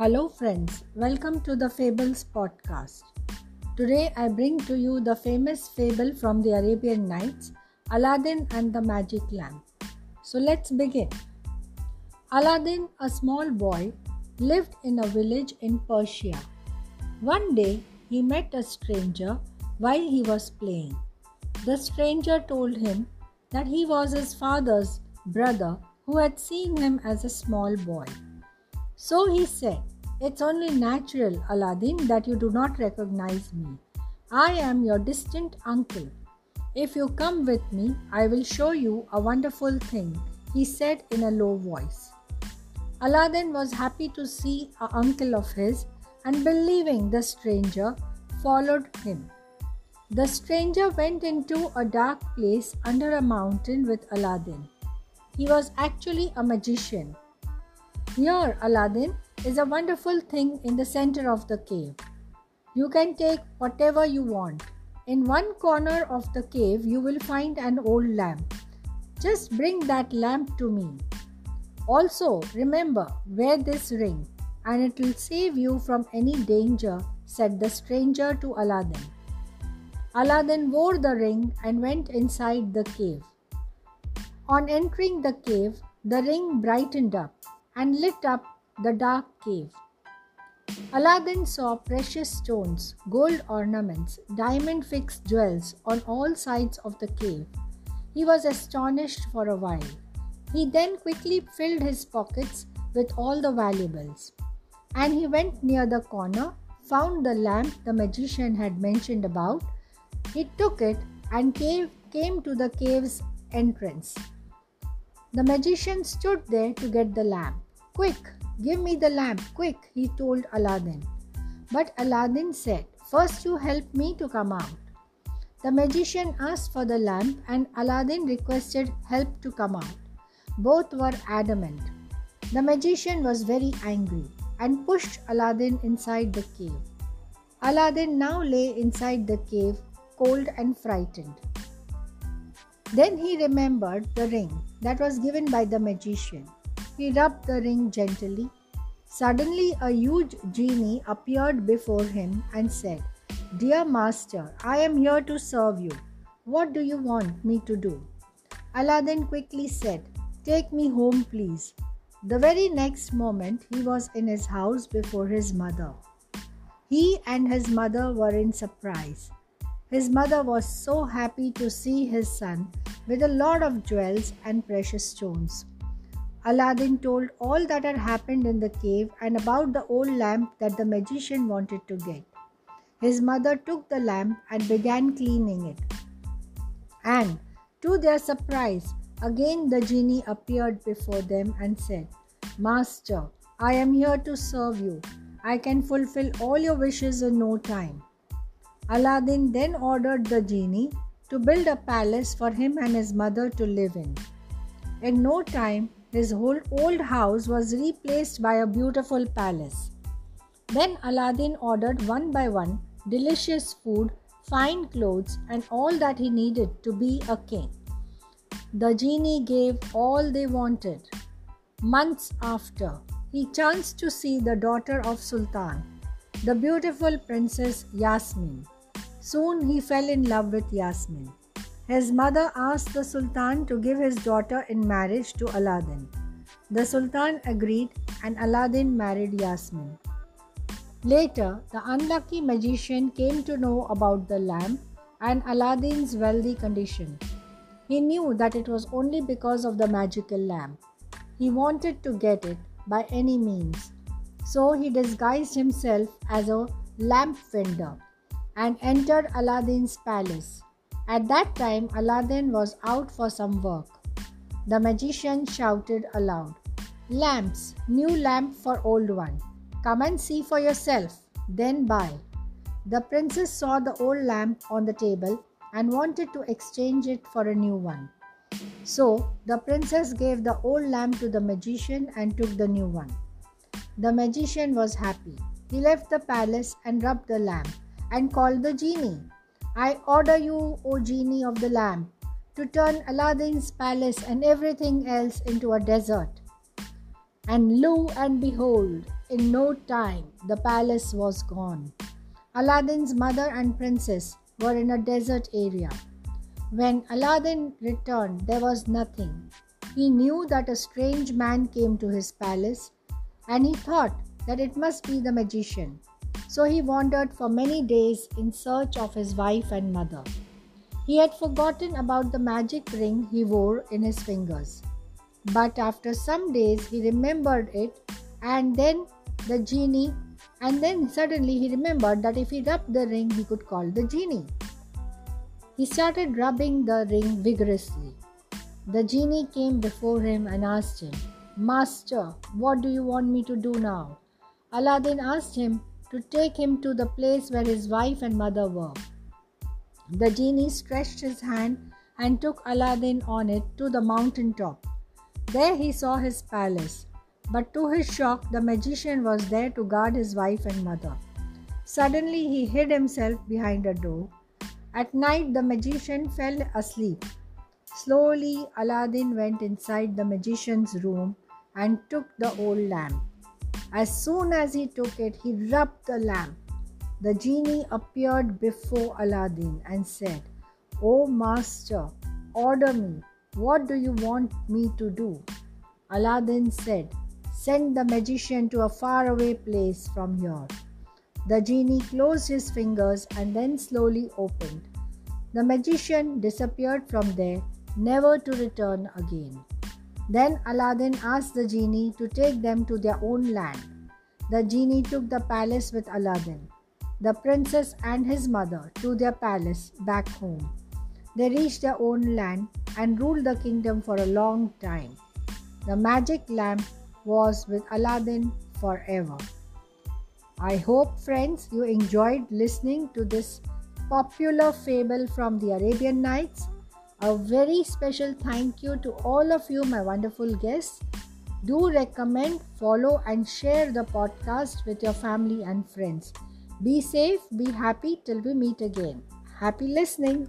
Hello, friends. Welcome to the Fables podcast. Today, I bring to you the famous fable from the Arabian Nights Aladdin and the Magic Lamp. So, let's begin. Aladdin, a small boy, lived in a village in Persia. One day, he met a stranger while he was playing. The stranger told him that he was his father's brother who had seen him as a small boy. So he said, It's only natural, Aladdin, that you do not recognize me. I am your distant uncle. If you come with me, I will show you a wonderful thing, he said in a low voice. Aladdin was happy to see a uncle of his and believing the stranger, followed him. The stranger went into a dark place under a mountain with Aladdin. He was actually a magician here, Aladdin, is a wonderful thing in the center of the cave. You can take whatever you want. In one corner of the cave, you will find an old lamp. Just bring that lamp to me. Also, remember, wear this ring and it will save you from any danger, said the stranger to Aladdin. Aladdin wore the ring and went inside the cave. On entering the cave, the ring brightened up and lit up the dark cave. Aladdin saw precious stones, gold ornaments, diamond fixed jewels on all sides of the cave. He was astonished for a while. He then quickly filled his pockets with all the valuables. And he went near the corner, found the lamp the magician had mentioned about. He took it and cave, came to the cave's entrance. The magician stood there to get the lamp. Quick, give me the lamp, quick, he told Aladdin. But Aladdin said, First you help me to come out. The magician asked for the lamp and Aladdin requested help to come out. Both were adamant. The magician was very angry and pushed Aladdin inside the cave. Aladdin now lay inside the cave, cold and frightened. Then he remembered the ring that was given by the magician. He rubbed the ring gently. Suddenly, a huge genie appeared before him and said, Dear master, I am here to serve you. What do you want me to do? Aladdin quickly said, Take me home, please. The very next moment, he was in his house before his mother. He and his mother were in surprise. His mother was so happy to see his son with a lot of jewels and precious stones. Aladdin told all that had happened in the cave and about the old lamp that the magician wanted to get. His mother took the lamp and began cleaning it. And, to their surprise, again the genie appeared before them and said, Master, I am here to serve you. I can fulfill all your wishes in no time. Aladdin then ordered the genie to build a palace for him and his mother to live in. In no time, his whole old house was replaced by a beautiful palace. Then Aladdin ordered one by one delicious food, fine clothes, and all that he needed to be a king. The genie gave all they wanted. Months after, he chanced to see the daughter of Sultan, the beautiful princess Yasmin. Soon he fell in love with Yasmin. His mother asked the Sultan to give his daughter in marriage to Aladdin. The Sultan agreed and Aladdin married Yasmin. Later, the unlucky magician came to know about the lamp and Aladdin's wealthy condition. He knew that it was only because of the magical lamp. He wanted to get it by any means. So he disguised himself as a lamp vendor and entered Aladdin's palace. At that time, Aladdin was out for some work. The magician shouted aloud, Lamps, new lamp for old one. Come and see for yourself, then buy. The princess saw the old lamp on the table and wanted to exchange it for a new one. So the princess gave the old lamp to the magician and took the new one. The magician was happy. He left the palace and rubbed the lamp and called the genie. I order you, O genie of the lamp, to turn Aladdin's palace and everything else into a desert. And lo and behold, in no time the palace was gone. Aladdin's mother and princess were in a desert area. When Aladdin returned, there was nothing. He knew that a strange man came to his palace and he thought that it must be the magician. So he wandered for many days in search of his wife and mother. He had forgotten about the magic ring he wore in his fingers. But after some days he remembered it, and then the genie, and then suddenly he remembered that if he rubbed the ring, he could call the genie. He started rubbing the ring vigorously. The genie came before him and asked him, Master, what do you want me to do now? Aladdin asked him to take him to the place where his wife and mother were. The genie stretched his hand and took Aladdin on it to the mountain top. There he saw his palace, but to his shock, the magician was there to guard his wife and mother. Suddenly, he hid himself behind a door. At night, the magician fell asleep. Slowly, Aladdin went inside the magician's room and took the old lamp. As soon as he took it, he rubbed the lamp. The genie appeared before Aladdin and said, O master, order me. What do you want me to do? Aladdin said, Send the magician to a faraway place from here. The genie closed his fingers and then slowly opened. The magician disappeared from there, never to return again. Then Aladdin asked the genie to take them to their own land. The genie took the palace with Aladdin, the princess and his mother to their palace back home. They reached their own land and ruled the kingdom for a long time. The magic lamp was with Aladdin forever. I hope, friends, you enjoyed listening to this popular fable from the Arabian Nights. A very special thank you to all of you, my wonderful guests. Do recommend, follow, and share the podcast with your family and friends. Be safe, be happy till we meet again. Happy listening.